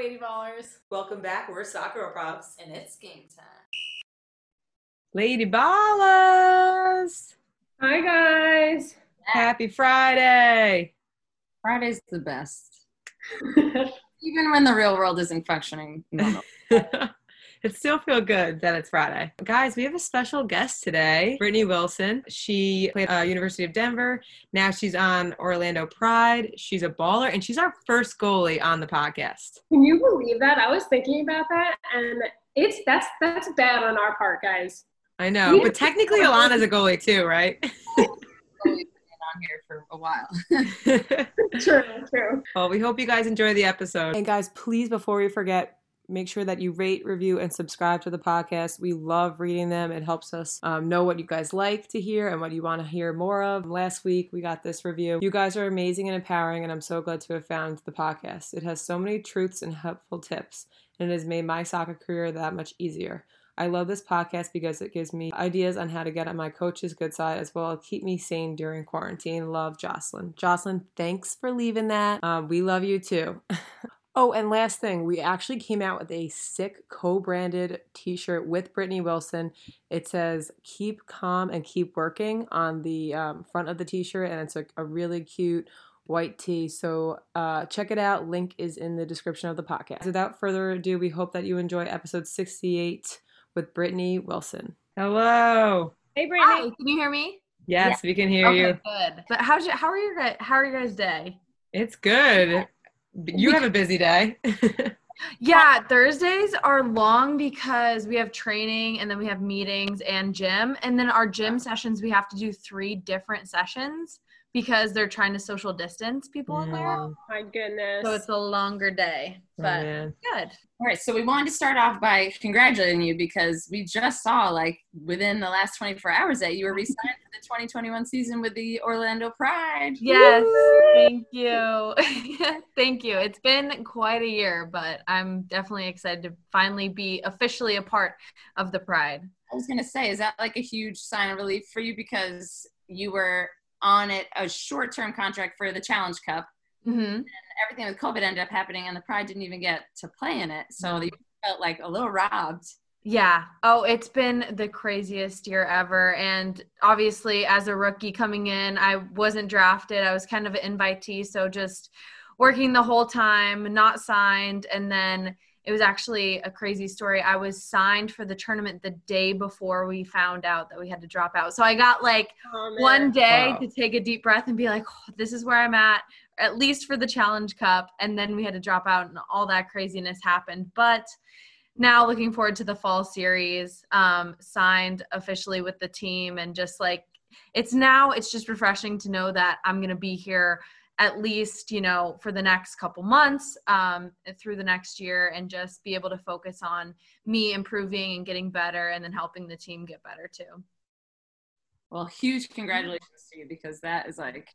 Lady Ballers? Welcome back. We're Soccer Props. And it's game time. Lady Ballers! Hi, guys. Happy Friday! Friday's the best. Even when the real world isn't functioning normal. it still feel good that it's Friday. Guys, we have a special guest today, Brittany Wilson. She played uh, University of Denver. Now she's on Orlando Pride. She's a baller, and she's our first goalie on the podcast. Can you believe that? I was thinking about that, and it's that's that's bad on our part, guys. I know, but technically Alana's a goalie too, right? on here for a while. true, true. Well, we hope you guys enjoy the episode. And guys, please, before we forget, make sure that you rate, review, and subscribe to the podcast. We love reading them. It helps us um, know what you guys like to hear and what you want to hear more of. Last week, we got this review. You guys are amazing and empowering, and I'm so glad to have found the podcast. It has so many truths and helpful tips, and it has made my soccer career that much easier. I love this podcast because it gives me ideas on how to get on my coach's good side as well keep me sane during quarantine. Love Jocelyn. Jocelyn, thanks for leaving that. Um, we love you too. oh, and last thing, we actually came out with a sick co-branded T-shirt with Brittany Wilson. It says "Keep calm and keep working" on the um, front of the T-shirt, and it's a, a really cute white tee. So uh, check it out. Link is in the description of the podcast. Without further ado, we hope that you enjoy episode 68 with Brittany Wilson. Hello. Hey, Brittany. Hi, can you hear me? Yes, yeah. we can hear okay, you. Good. But how's your, how are your guys? How are you guys' day? It's good. You have a busy day. yeah, Thursdays are long because we have training and then we have meetings and gym, and then our gym sessions we have to do three different sessions because they're trying to social distance people in there. Oh my goodness. So it's a longer day, oh, but oh, good. All right, so we wanted to start off by congratulating you because we just saw like within the last 24 hours that you were re-signed for the 2021 season with the Orlando Pride. Yes, Woo! thank you. thank you. It's been quite a year, but I'm definitely excited to finally be officially a part of the Pride. I was going to say, is that like a huge sign of relief for you because you were on it a short term contract for the Challenge Cup. Mm-hmm. And everything with COVID ended up happening, and the Pride didn't even get to play in it. So they felt like a little robbed. Yeah. Oh, it's been the craziest year ever. And obviously, as a rookie coming in, I wasn't drafted. I was kind of an invitee. So just working the whole time, not signed. And then it was actually a crazy story. I was signed for the tournament the day before we found out that we had to drop out. So I got like oh, one day wow. to take a deep breath and be like, oh, this is where I'm at, at least for the Challenge Cup. And then we had to drop out and all that craziness happened. But now looking forward to the fall series, um, signed officially with the team and just like, it's now, it's just refreshing to know that I'm going to be here at least you know for the next couple months um, through the next year and just be able to focus on me improving and getting better and then helping the team get better too. Well huge congratulations to you because that is like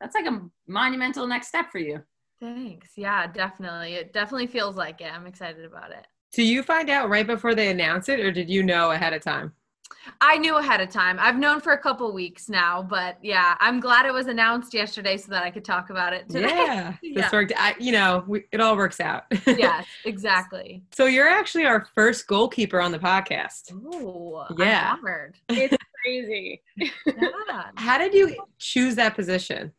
that's like a monumental next step for you. Thanks. Yeah definitely. It definitely feels like it. I'm excited about it. Do you find out right before they announce it or did you know ahead of time I knew ahead of time. I've known for a couple weeks now, but yeah, I'm glad it was announced yesterday so that I could talk about it today. Yeah, yeah. this worked. I, you know, we, it all works out. yes, exactly. So you're actually our first goalkeeper on the podcast. Oh, yeah, it's crazy. yeah. How did you choose that position?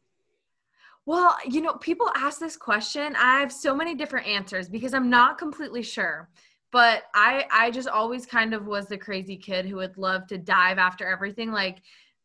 Well, you know, people ask this question. I have so many different answers because I'm not completely sure but i i just always kind of was the crazy kid who would love to dive after everything. Like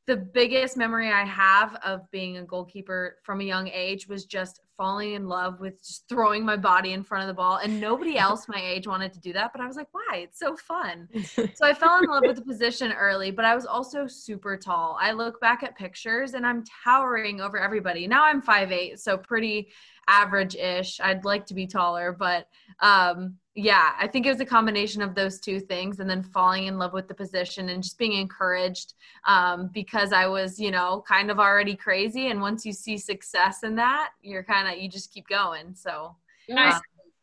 the biggest memory i have of being a goalkeeper from a young age was just falling in love with just throwing my body in front of the ball. And nobody else my age wanted to do that but i was like why? It's so fun. So i fell in love with the position early but i was also super tall. I look back at pictures and i'm towering over everybody. Now i'm 5'8 so pretty average-ish. I'd like to be taller but um yeah, I think it was a combination of those two things and then falling in love with the position and just being encouraged um, because I was, you know, kind of already crazy. And once you see success in that, you're kind of, you just keep going. So, nice. Uh,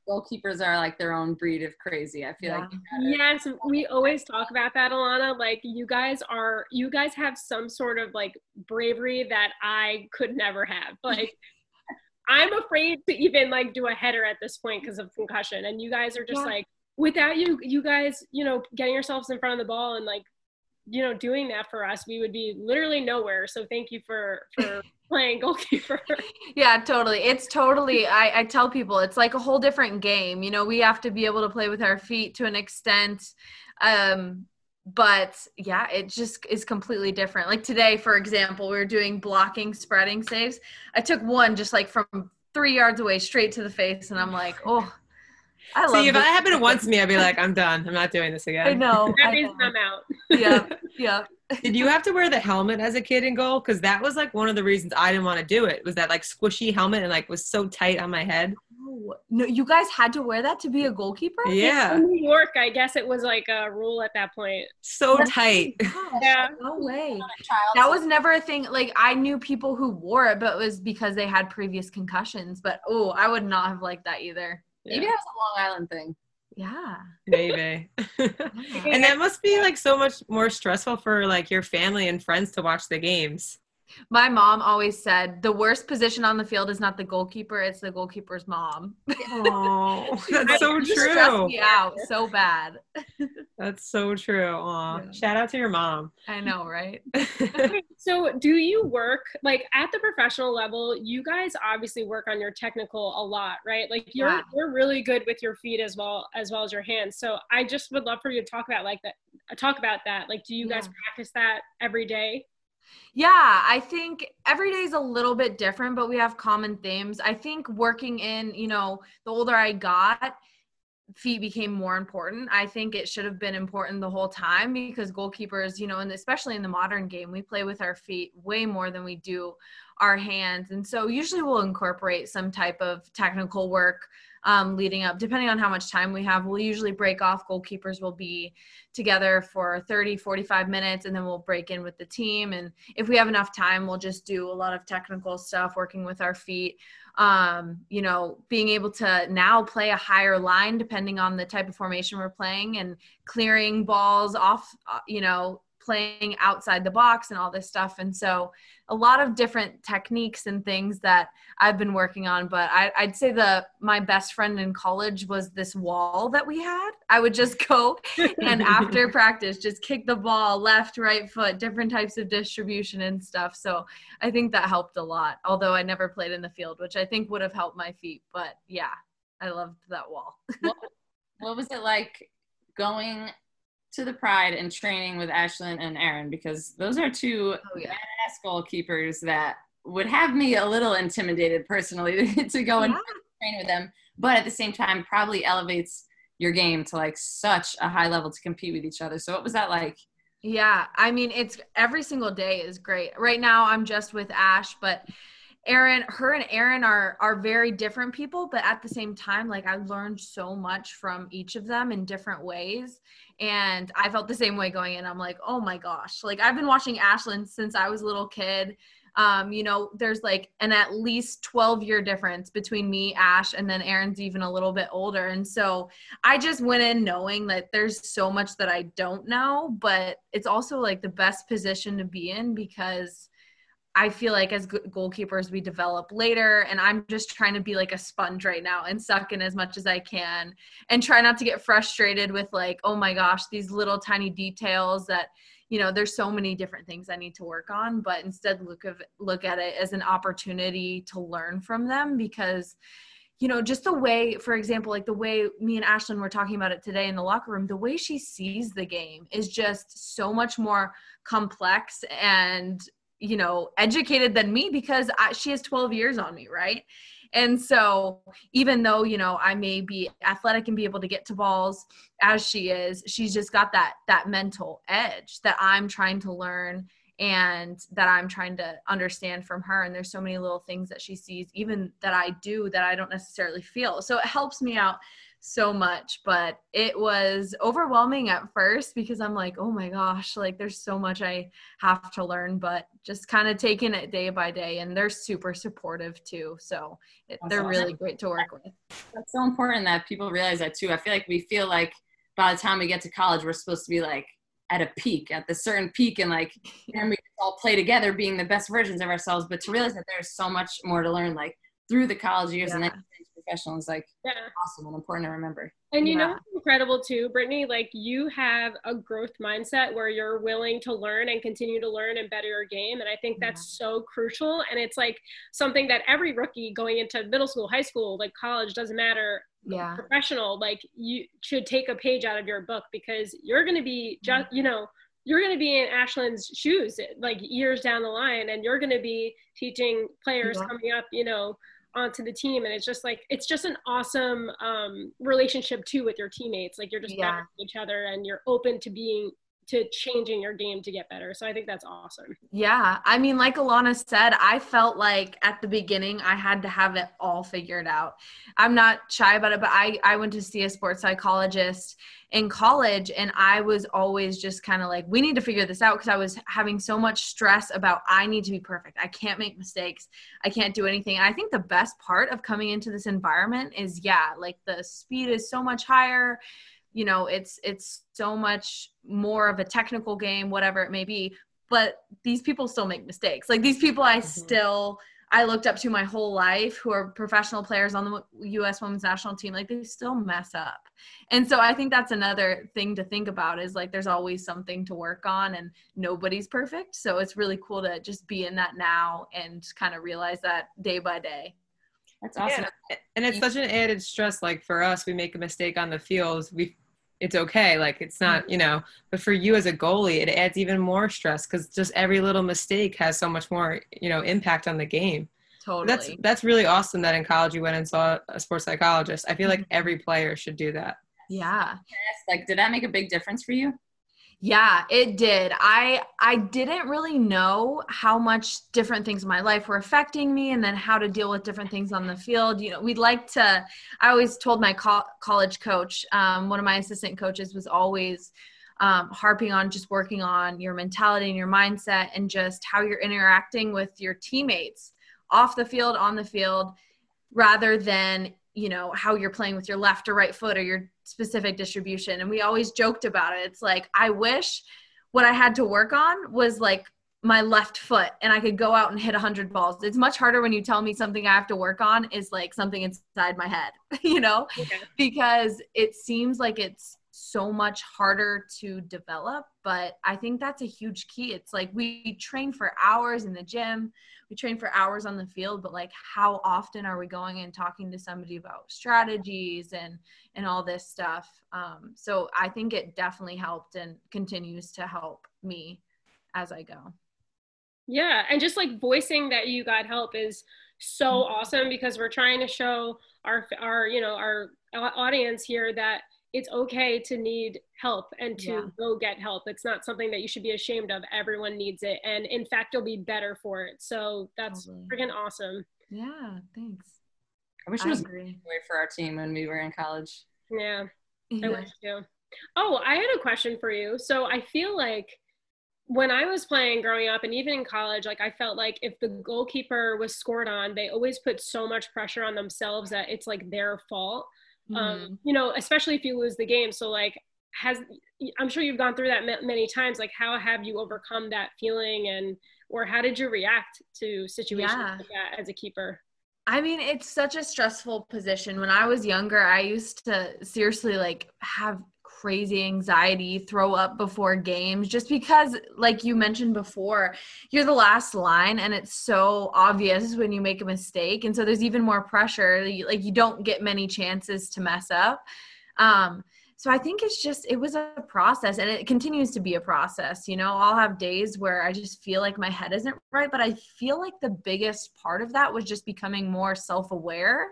goalkeepers are like their own breed of crazy. I feel yeah. like yes, we always talk about that, Alana. Like you guys are, you guys have some sort of like bravery that I could never have. Like I'm afraid to even like do a header at this point because of concussion. And you guys are just Yeah. like, without you, you guys, you know, getting yourselves in front of the ball and like, you know, doing that for us, we would be literally nowhere. So thank you for for playing goalkeeper. Yeah, totally. It's totally, I, I tell people it's like a whole different game. You know, we have to be able to play with our feet to an extent. Um, but yeah, it just is completely different. Like today, for example, we were doing blocking, spreading saves. I took one just like from three yards away straight to the face, and I'm like, oh, I love See, if this. that happened once to me, I'd be like, I'm done. I'm not doing this again. I know. that I means know. I'm out. yeah, yeah. Did you have to wear the helmet as a kid in goal? Because that was like one of the reasons I didn't want to do it. Was that like squishy helmet and like was so tight on my head? No, you guys had to wear that to be a goalkeeper? Yeah, In New York, I guess it was like a rule at that point. so tight. Gosh, Yeah. No way. That was never a thing. Like I knew people who wore it, but it was because they had previous concussions. But oh, I would not have liked that either. maybe that was a Long Island thing. Yeah. Maybe. yeah. and that must be like so much more stressful for like your family and friends to watch the games. My mom always said the worst position on the field is not the goalkeeper; it's the goalkeeper's mom. Oh, that's so true. me out so bad. That's so true. Aw. Yeah. Shout out to your mom. I know, right? Okay, so do you work like at the professional level you guys obviously work on your technical a lot right like you're Yeah. you're really good with your feet as well as well as your hands so i just would love for you to talk about like that talk about that like do you guys Yeah. practice that every day Yeah, I think every day is a little bit different, but we have common themes. I think working in, you know, the older I got, feet became more important. I think it should have been important the whole time because goalkeepers, you know, and especially in the modern game, we play with our feet way more than we do our hands. And so usually we'll incorporate some type of technical work um, leading up, depending on how much time we have. We'll usually break off. Goalkeepers will be together for 30, 45 minutes, and then we'll break in with the team. And if we have enough time, we'll just do a lot of technical stuff, working with our feet. Um, you know, being able to now play a higher line depending on the type of formation we're playing and clearing balls off, uh, you know, playing outside the box and all this stuff. And so a lot of different techniques and things that I've been working on. But I, I'd say the my best friend in college was this wall that we had. I would just go and after practice just kick the ball left right foot different types of distribution and stuff so i think that helped a lot although i never played in the field which i think would have helped my feet but yeah i loved that wall what, what was it like going to the Pride and training with Ashlyn and Erin? Because those are two oh yeah badass goalkeepers that would have me a little intimidated personally to, to go and Yeah. train with them, but at the same time, probably elevates your game to like such a high level to compete with each other. So, what was that like? Yeah, I mean, it's every single day is great. Right now, I'm just with Ash, but Erin, her and Erin are are very different people, but at the same time, like I learned so much from each of them in different ways. And I felt the same way going in. I'm like, oh my gosh, like I've been watching Ashlyn since I was a little kid. Um, you know, there's like an at least 12 year difference between me, Ash, and then Erin's even a little bit older. And so I just went in knowing that there's so much that I don't know, but it's also like the best position to be in because I feel like as go- goalkeepers we develop later and I'm just trying to be like a sponge right now and suck in as much as I can and try not to get frustrated with like oh my gosh these little tiny details that you know there's so many different things I need to work on but instead look of look at it as an opportunity to learn from them because you know, just the way, for example, like the way me and Ashlyn were talking about it today in the locker room, the way she sees the game is just so much more complex and, you know, educated than me because I, she has 12 years on me, right? And so, even though, you know, I may be athletic and be able to get to balls as she is, she's just got that that mental edge that I'm trying to learn and that I'm trying to understand from her. And there's so many little things that she sees, even that I do that I don't necessarily feel. So it helps me out so much. But it was overwhelming at first because I'm like, oh my gosh, like there's so much I have to learn, but just kind of taking it day by day. And they're super supportive too. So it, they're awesome. really great to work with. That's so important that people realize that too. I feel like we feel like by the time we get to college, we're supposed to be like at a peak, at the certain peak, and like, and we all play together, being the best versions of ourselves. But to realize that there's so much more to learn, like through the college years and then professional is like Yeah. awesome and important to remember. And you know Yeah. what's incredible too, Brittany? Like you have a growth mindset where you're willing to learn and continue to learn and better your game. And I think that's so crucial. And it's like something that every rookie going into middle school, high school, like college, doesn't matter, Yeah. professional, like you should take a page out of your book because you're going to be just, mm-hmm. you know, you're going to be in Ashlyn's shoes like years down the line and you're going to be teaching players Yeah. coming up, you know, onto the team and it's just like it's just an awesome um relationship too with your teammates like you're just Yeah. each other and you're open to being to changing your game to get better so i think that's awesome Yeah. I mean, like Alana said, I felt like at the beginning I had to have it all figured out. I'm not shy about it, but I, I went to see a sports psychologist in college and I was always just kind of like, we need to figure this out because I was having so much stress about I need to be perfect. I can't make mistakes. I can't do anything. And I think the best part of coming into this environment is, yeah, like the speed is so much higher you know it's it's so much more of a technical game whatever it may be but these people still make mistakes. Like these people i mm-hmm. still i looked up to my whole life who are professional players on the us women's national team like they still mess up. And so i think that's another thing to think about is like there's always something to work on and nobody's perfect. So it's really cool to just be in that now and kind of realize that day by day. That's awesome. Yeah, and it's such an added stress. Like for us, we make a mistake on the field, we it's okay. Like it's not, you know. But for you as a goalie, it adds even more stress because just every little mistake has so much more, you know, impact on the game. totally That's that's really awesome that in college you went and saw a sports psychologist. I feel like Mhm. every player should do that. yeah Yes, Like, did that make a big difference for you? Yeah, it did. I I didn't really know how much different things in my life were affecting me and then how to deal with different things on the field. You know, we'd like to I always told my co- college coach, um, one of my assistant coaches was always um, harping on just working on your mentality and your mindset and just how you're interacting with your teammates off the field, on the field, rather than you know how you're playing with your left or right foot or your specific distribution. And we always joked about it. It's like i wish what i had to work on was like my left foot and i could go out and hit 100 balls. It's much harder when you tell me something i have to work on is like something inside my head you know? Okay. because it seems like it's so much harder to develop but i think that's a huge key. It's like we train for hours in the gym we train for hours on the field but like how often are we going and talking to somebody about strategies and and all this stuff? Um, so i think it definitely helped and continues to help me as i go. Yeah, and just like voicing that you got help is so Mhm. awesome because we're trying to show our our you know our audience here that it's okay to need help and to Yeah. go get help. It's not something that you should be ashamed of. Everyone needs it, and in fact, you'll be better for it. So that's Totally. freaking awesome. yeah thanks I wish it was agree way for our team when we were in college. Yeah. I Yeah. wish too. Oh, I had a question for you. So I feel like when I was playing growing up and even in college, like I felt like if the goalkeeper was scored on, they always put so much pressure on themselves that it's like their fault. Mhm. Um, you know, especially if you lose the game. So like, has I'm sure you've gone through that ma- many times. Like, how have you overcome that feeling, and or how did you react to situations Yeah. like that as a keeper? I mean, it's such a stressful position. When I was younger, I used to seriously like have crazy anxiety, throw up before games just because like you mentioned before, you're the last line and it's so obvious when you make a mistake and so there's even more pressure. Like you don't get many chances to mess up. Um so I think it's just it was a process and it continues to be a process. You know, I'll have days where I just feel like my head isn't right, but I feel like the biggest part of that was just becoming more self-aware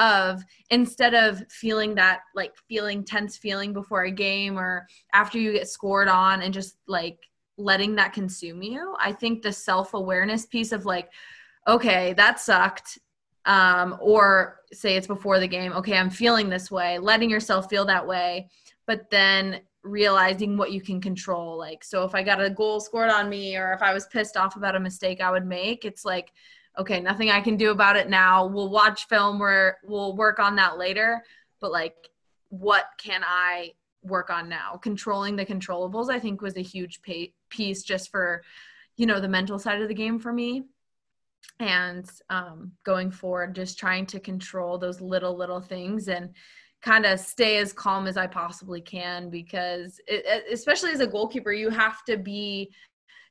of instead of feeling that like feeling tense feeling before a game or after you get scored on and just like letting that consume you. I think the self-awareness piece of like okay, that sucked um, or say it's before the game okay i'm feeling this way letting yourself feel that way but then realizing what you can control. Like so if i got a goal scored on me or if i was pissed off about a mistake i would make it's like okay nothing i can do about it now. We'll watch film we'll work on that later but like what can i work on now? Controlling the controllables i think was a huge piece just for you know the mental side of the game for me and um, going forward, just trying to control those little, little things and kind of stay as calm as I possibly can because, it, especially as a goalkeeper, you have to be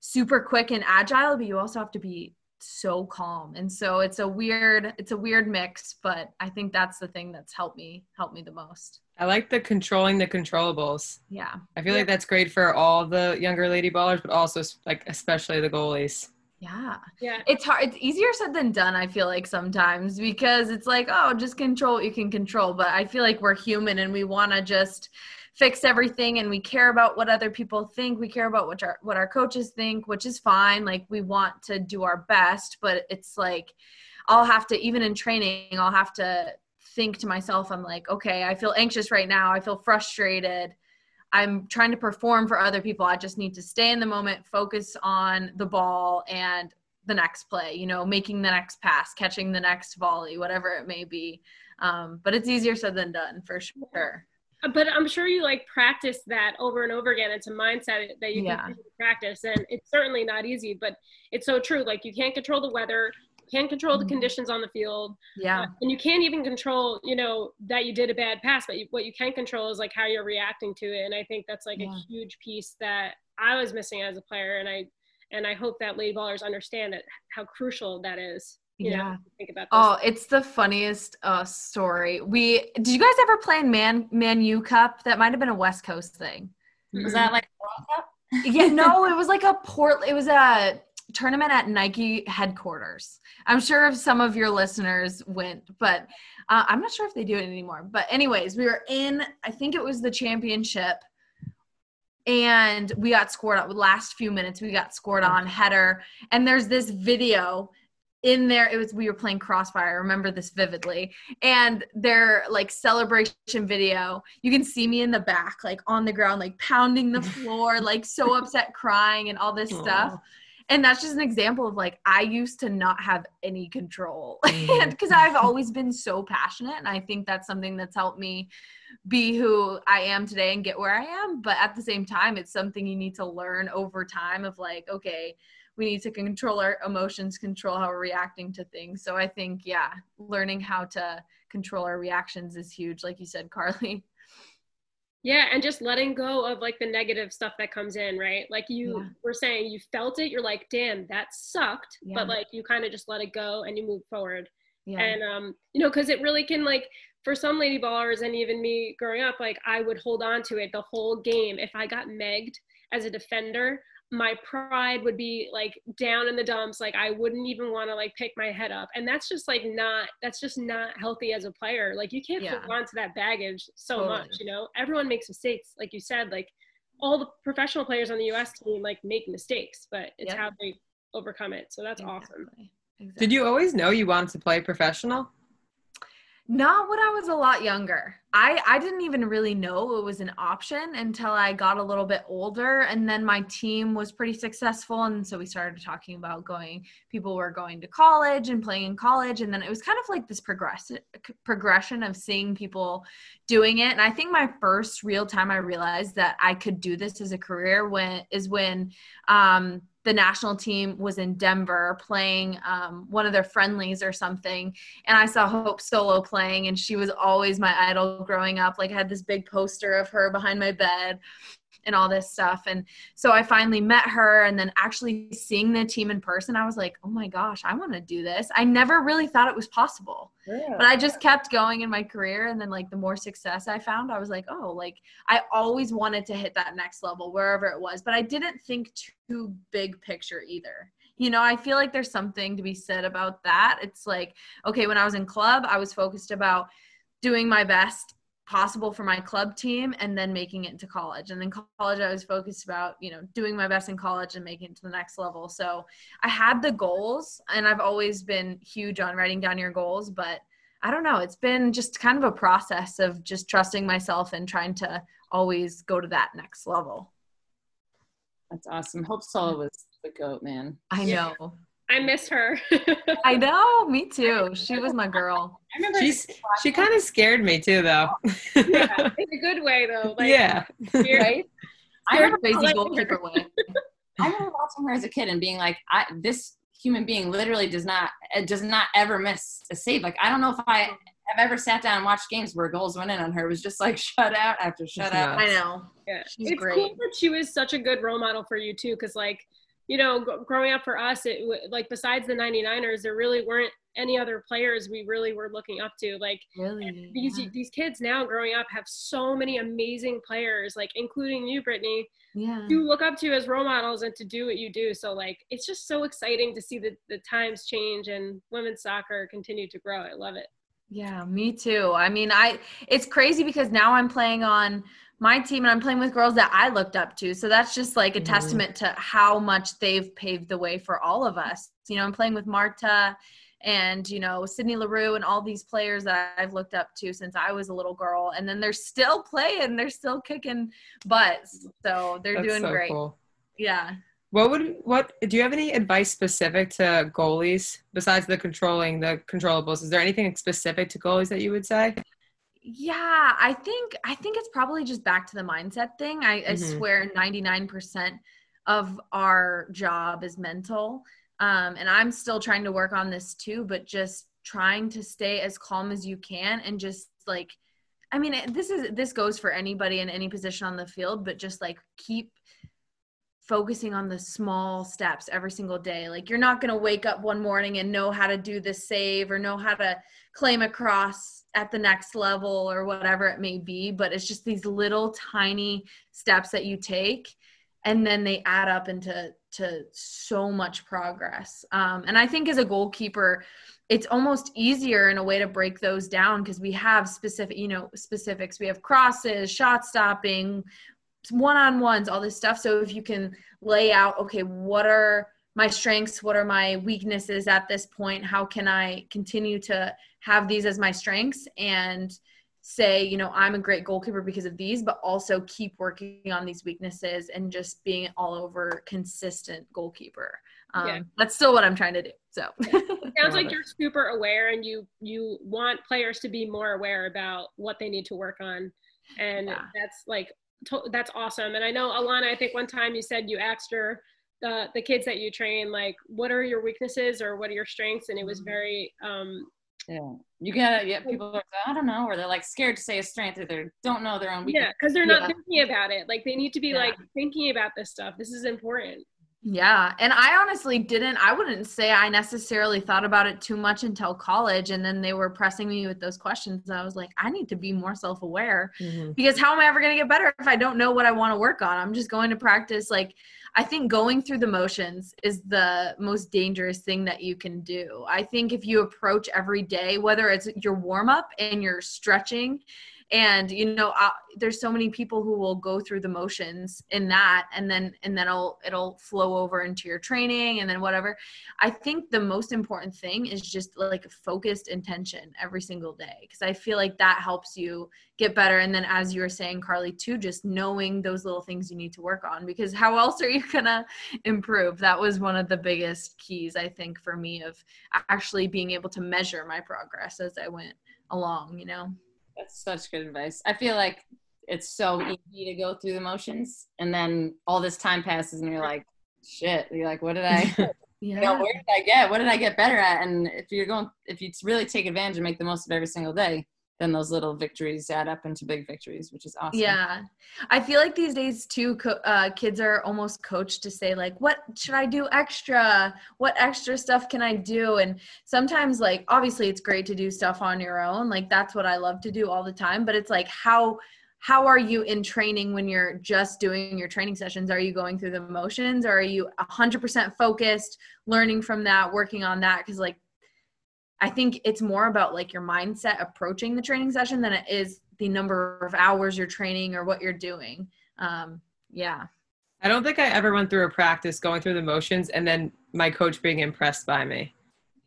super quick and agile, but you also have to be so calm. And so it's a weird it's a weird mix but i think that's the thing that's helped me helped me the most. I like the controlling the controllables. Yeah. I feel yeah. like that's great for all the younger lady ballers but also like especially the goalies yeah. Yeah. It's hard it's easier said than done i feel like sometimes because it's like oh just control what you can control but i feel like we're human and we want to just fix everything and we care about what other people think we care about what our what our coaches think which is fine like we want to do our best but it's like i'll have to even in training i'll have to think to myself i'm like okay i feel anxious right now i feel frustrated i'm trying to perform for other people i just need to stay in the moment focus on the ball and the next play you know making the next pass catching the next volley whatever it may be um, but it's easier said than done for sure but I'm sure you like practice that over and over again. It's a mindset that you yeah. can practice, and it's certainly not easy, but it's so true. Like you can't control the weather, can't control the mm-hmm. conditions on the field, yeah, uh, and you can't even control, you know, that you did a bad pass. But you, what you can control is like how you're reacting to it, and I think that's like yeah. a huge piece that I was missing as a player, and I and I hope that lady ballers understand that how crucial that is you yeah. know, think about this. Oh, it's the funniest uh, story. We did you guys ever play in Man Man U Cup? That might have been a West Coast thing. Was that like yeah, no, it was like a port. It was a tournament at Nike headquarters. I'm sure if some of your listeners went, but uh, I'm not sure if they do it anymore. But anyways, we were in. I think it was the championship. And we got scored on last few minutes. We got scored on header, and there's this video in there it was we were playing crossfire i remember this vividly and their like celebration video you can see me in the back like on the ground like pounding the floor like so upset crying and all this Aww. stuff and that's just an example of like i used to not have any control mm. and because i've always been so passionate and i think that's something that's helped me be who i am today and get where i am but at the same time it's something you need to learn over time of like okay we need to control our emotions, control how we're reacting to things. So I think, yeah, learning how to control our reactions is huge, like you said, Carly. Yeah, and just letting go of like the negative stuff that comes in, right? Like you yeah. were saying, you felt it, you're like, damn, that sucked. Yeah. But like you kind of just let it go and you move forward. Yeah. And um, you know, because it really can like for some lady ballers and even me growing up, like I would hold on to it the whole game. If I got megged as a defender, my pride would be like down in the dumps like i wouldn't even want to like pick my head up and that's just like not that's just not healthy as a player like you can't yeah. hold on to that baggage so totally. much you know everyone makes mistakes like you said like all the professional players on the us team like make mistakes but it's yep. how they overcome it so that's exactly. awesome exactly. did you always know you wanted to play professional not when I was a lot younger. I I didn't even really know it was an option until I got a little bit older and then my team was pretty successful and so we started talking about going people were going to college and playing in college and then it was kind of like this progress progression of seeing people doing it and I think my first real time I realized that I could do this as a career when is when um the national team was in Denver playing um, one of their friendlies or something. And I saw Hope Solo playing, and she was always my idol growing up. Like, I had this big poster of her behind my bed and all this stuff. And so I finally met her and then actually seeing the team in person, I was like, oh my gosh, I want to do this. I never really thought it was possible. Yeah. But I just kept going in my career. And then, like, the more success I found, I was like, oh, like, I always wanted to hit that next level wherever it was. But I didn't think too big picture either. You know, I feel like there's something to be said about that. It's like, okay, when I was in club, I was focused about doing my best possible for my club team and then making it into college. And then college i was focused about you know doing my best in college and making it to the next level. So i had the goals and i've always been huge on writing down your goals but i don't know it's been just kind of a process of just trusting myself and trying to always go to that next level. That's awesome. Hope solo was the goat man. I know I miss her. I know, me too. She was my girl. I remember She's she kind of scared me too, though. yeah, in a good way, though. Like, yeah, right. I remember crazy goalkeeper way. I remember watching her as a kid and being like, "I this human being literally does not eh, does not ever miss a save. Like I don't know if I have ever sat down and watched games where goals went in on her. It was just like shut out after shut out. I know. Yeah, She's it's great. cool that she was such a good role model for you too, because like you know, g- growing up for us, it like besides the 99ers, there really weren't any other players we really were looking up to. Like Really? these yeah. these kids now growing up have so many amazing players, like including you, Brittany, yeah. to look up to as role models and to do what you do. So like it's just so exciting to see the the times change and women's soccer continue to grow. I love it. Yeah, me too. I mean, I it's crazy because now I'm playing on my team and I'm playing with girls that I looked up to. So that's just like a Mhm. testament to how much they've paved the way for all of us. You know, I'm playing with Marta and, you know, Sydney Leroux and all these players that I've looked up to since I was a little girl. And then they're still playing, they're still kicking butts. So they're That's doing so great. cool. Yeah. What would what do you have any advice specific to goalies besides the controlling the controllables? Is there anything specific to goalies that you would say? Yeah, I think I think it's probably just back to the mindset thing. I, I Mhm. swear 99% of our job is mental. Um, and I'm still trying to work on this too, but just trying to stay as calm as you can and just like I mean, this is this goes for anybody in any position on the field, but just like keep focusing on the small steps every single day. Like you're not going to wake up one morning and know how to do this save or know how to claim a cross at the next level or whatever it may be, but it's just these little tiny steps that you take and then they add up into to so much progress. Um, and I think as a goalkeeper, it's almost easier in a way to break those down because we have specific, you know, specifics. We have crosses, shot stopping, one on ones, all this stuff. So if you can lay out, okay, what are my strengths? What are my weaknesses at this point? How can I continue to have these as my strengths and say, you know, I'm a great goalkeeper because of these, but also keep working on these weaknesses and just being all over consistent goalkeeper. Um, Yeah. That's still what I'm trying to do. So, Sounds like it. you're super aware and you you want players to be more aware about what they need to work on. And Yeah. that's like to- that's awesome. And I know Alana, I think one time you said you asked her the the kids that you train like what are your weaknesses or what are your strengths and it was Mhm. very um Yeah, you gotta. Yeah, people are. I don't know, or they're like scared to say a strength, or they don't know their own weakness. yeah because they're not Yeah. thinking about it like they need to be Yeah. like thinking about this stuff this is important Yeah. And I honestly didn't, I wouldn't say I necessarily thought about it too much until college. And then they were pressing me with those questions. And I was like, I need to be more self aware Mhm. because how am I ever going to get better if I don't know what I want to work on? I'm just going to practice. Like, I think going through the motions is the most dangerous thing that you can do. I think if you approach every day, whether it's your warm up and your stretching, and you know uh, there's so many people who will go through the motions in that and then and then it'll it'll flow over into your training and then whatever. I think the most important thing is just like focused intention every single day because i feel like that helps you get better. And then as you were saying carly too just knowing those little things you need to work on because how else are you gonna improve? That was one of the biggest keys i think for me of actually being able to measure my progress as i went along you know That's such good advice. I feel like it's so easy to go through the motions, and then all this time passes, and you're like, "Shit!" You're like, "What did I? You know, where did I get? What did I get better at?" And if you're going, if you really take advantage and make the most of every single day, then those little victories add up into big victories, which is awesome. Yeah. I feel like these days too, co- uh, kids are almost coached to say like, what should I do extra? What extra stuff can I do? And sometimes like, obviously it's great to do stuff on your own. Like that's what I love to do all the time. But it's like, how, how are you in training when you're just doing your training sessions? Are you going through the motions or are you hundred percent focused, learning from that, working on that? Cause like, I think it's more about like your mindset approaching the training session than it is the number of hours you're training or what you're doing. Um, yeah. I don't think I ever went through a practice going through the motions and then my coach being impressed by me.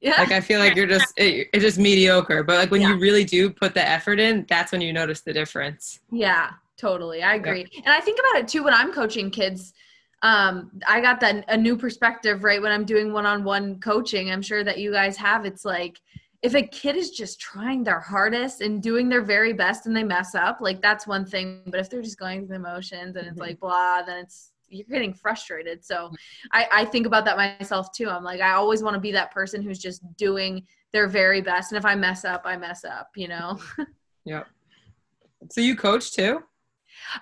Yeah. Like I feel like you're just it, it's just mediocre, but like when Yeah. you really do put the effort in, that's when you notice the difference. yeah, totally. I agree. And I think about it too when I'm coaching kids. Um, I got that a new perspective, right? When I'm doing one-on-one coaching, I'm sure that you guys have. It's like if a kid is just trying their hardest and doing their very best and they mess up, like that's one thing. But if they're just going through the motions and it's Mhm. like blah, then it's you're getting frustrated. So I, I think about that myself too. I'm like, I always want to be that person who's just doing their very best. And if I mess up, I mess up, you know? yep. So you coach too?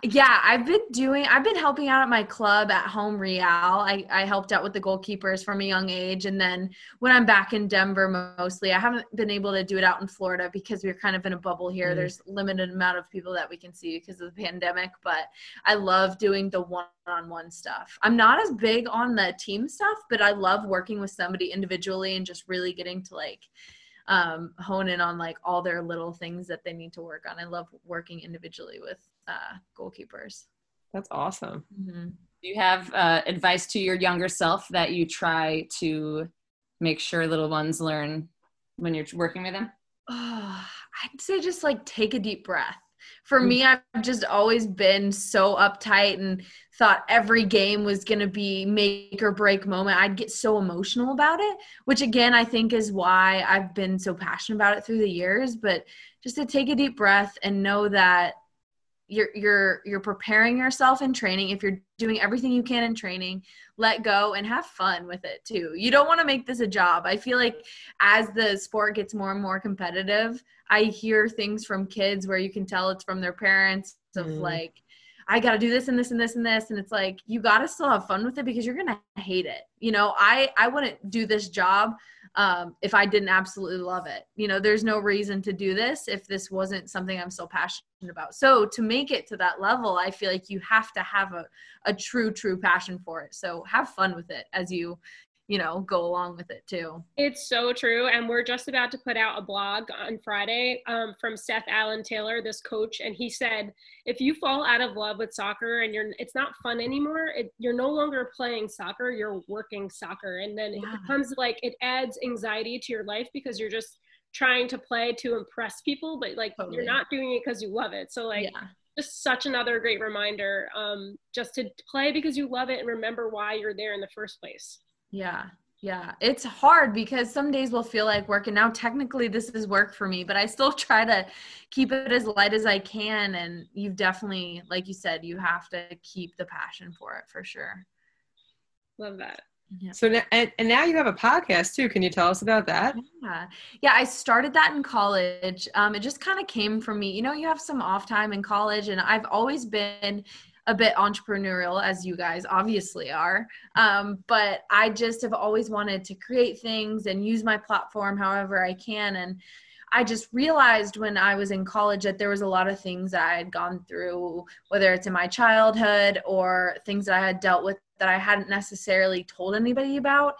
Yeah, I've been doing, I've been helping out at my club at Home Real. I, I helped out with the goalkeepers from a young age. And then when I'm back in Denver, mostly, I haven't been able to do it out in Florida because we're kind of in a bubble here. Mm-hmm. There's limited amount of people that we can see because of the pandemic. But I love doing the one on one stuff. I'm not as big on the team stuff, but I love working with somebody individually and just really getting to like, um, hone in on like all their little things that they need to work on. I love working individually with uh, goalkeepers. That's awesome. Mm-hmm. Do you have uh, advice to your younger self that you try to make sure little ones learn when you're working with them? Oh, I'd say just like take a deep breath. For me, mm. I've just always been so uptight and thought every game was going to be make or break moment. I'd get so emotional about it, which again, I think is why I've been so passionate about it through the years. But just to take a deep breath and know that you're you're you're preparing yourself in training. If you're doing everything you can in training let go and have fun with it too. You don't want to make this a job. I feel like as the sport gets more and more competitive i hear things from kids where you can tell it's from their parents of mm. like i got to do this and this and this and this and it's like you got to still have fun with it because you're going to hate it. You know i i wouldn't do this job um, if I didn't absolutely love it. You know, there's no reason to do this if this wasn't something I'm so passionate about. So to make it to that level, I feel like you have to have a, a true, true passion for it. So have fun with it as you, you know, go along with it too. It's so true. And we're just about to put out a blog on Friday um, from Seth Allen Taylor, this coach. And he said, if you fall out of love with soccer and you're, it's not fun anymore, it, you're no longer playing soccer, you're working soccer. And then yeah. it becomes like, it adds anxiety to your life because you're just trying to play to impress people, but like totally. you're not doing it because you love it. So like, yeah just such another great reminder um, just to play because you love it and remember why you're there in the first place. Yeah. Yeah. It's hard because some days will feel like work. And now technically this is work for me, but I still try to keep it as light as I can. And you've definitely, like you said, you have to keep the passion for it for sure. Love that. Yeah. So now, and, and now you have a podcast too. Can you tell us about that? Yeah, yeah. I started that in college. Um, it just kind of came from me. You know, you have some off time in college, and I've always been a bit entrepreneurial as you guys obviously are. Um, but i just have always wanted to create things and use my platform however i can. And i just realized when i was in college that there was a lot of things i had gone through whether it's in my childhood or things that i had dealt with that i hadn't necessarily told anybody about.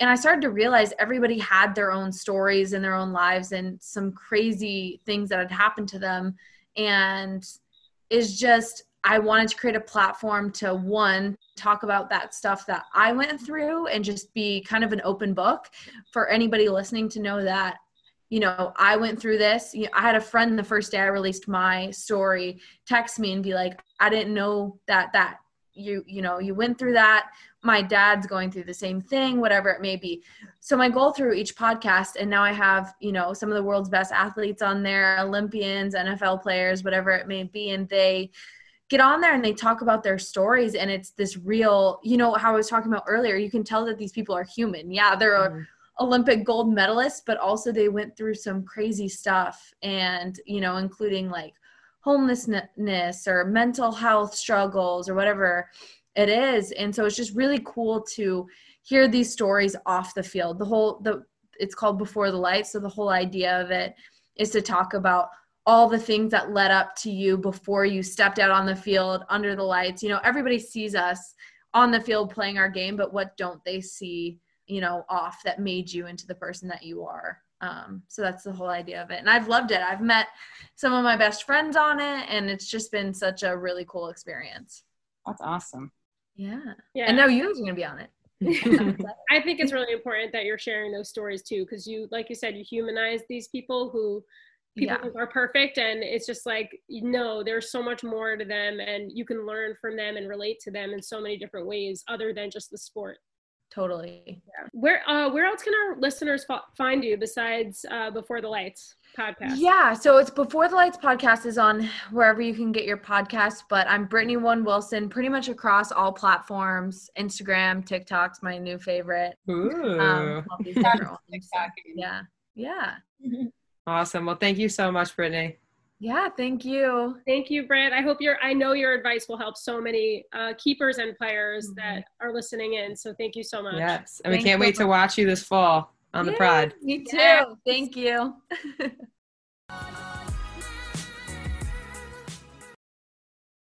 And i started to realize everybody had their own stories and their own lives and some crazy things that had happened to them. And is just I wanted to create a platform to one talk about that stuff that I went through and just be kind of an open book for anybody listening to know that you know I went through this. You know, I had a friend the first day I released my story text me and be like, I didn't know that that you you know you went through that. My dad's going through the same thing, whatever it may be. So my goal through each podcast, and now I have you know some of the world's best athletes on there, Olympians, NFL players, whatever it may be, and they get on there and they talk about their stories and it's this real you know how i was talking about earlier you can tell that these people are human. Yeah they're mm-hmm. olympic gold medalists but also they went through some crazy stuff and you know including like homelessness or mental health struggles or whatever it is. And so it's just really cool to hear these stories off the field. The whole the it's called before the light so the whole idea of it is to talk about all the things that led up to you before you stepped out on the field under the lights. You know, everybody sees us on the field playing our game, but what don't they see, you know, off that made you into the person that you are? Um, so that's the whole idea of it. And I've loved it. I've met some of my best friends on it, and it's just been such a really cool experience. That's awesome. Yeah. Yeah. And now you guys are going to be on it. I think it's really important that you're sharing those stories too, because you, like you said, you humanize these people who people yeah. are perfect and it's just like no there's so much more to them and you can learn from them and relate to them in so many different ways other than just the sport totally. Yeah. Where uh where else can our listeners f- find you besides uh Before the Lights podcast? Yeah, so it's Before the Lights podcast is on wherever you can get your podcast, but I'm Brittany One Wilson pretty much across all platforms. Instagram, TikTok's my new favorite. Ooh. Um, all these different yeah. Yeah. Awesome. Well, thank you so much, Brittany. Yeah, thank you. Thank you, Brett. I hope your I know your advice will help so many uh, keepers and players Mhm. that are listening in. So thank you so much. Yes. And we can't so wait to watch you this fall on the Yay, Pride. Me too. Yes. Thank you.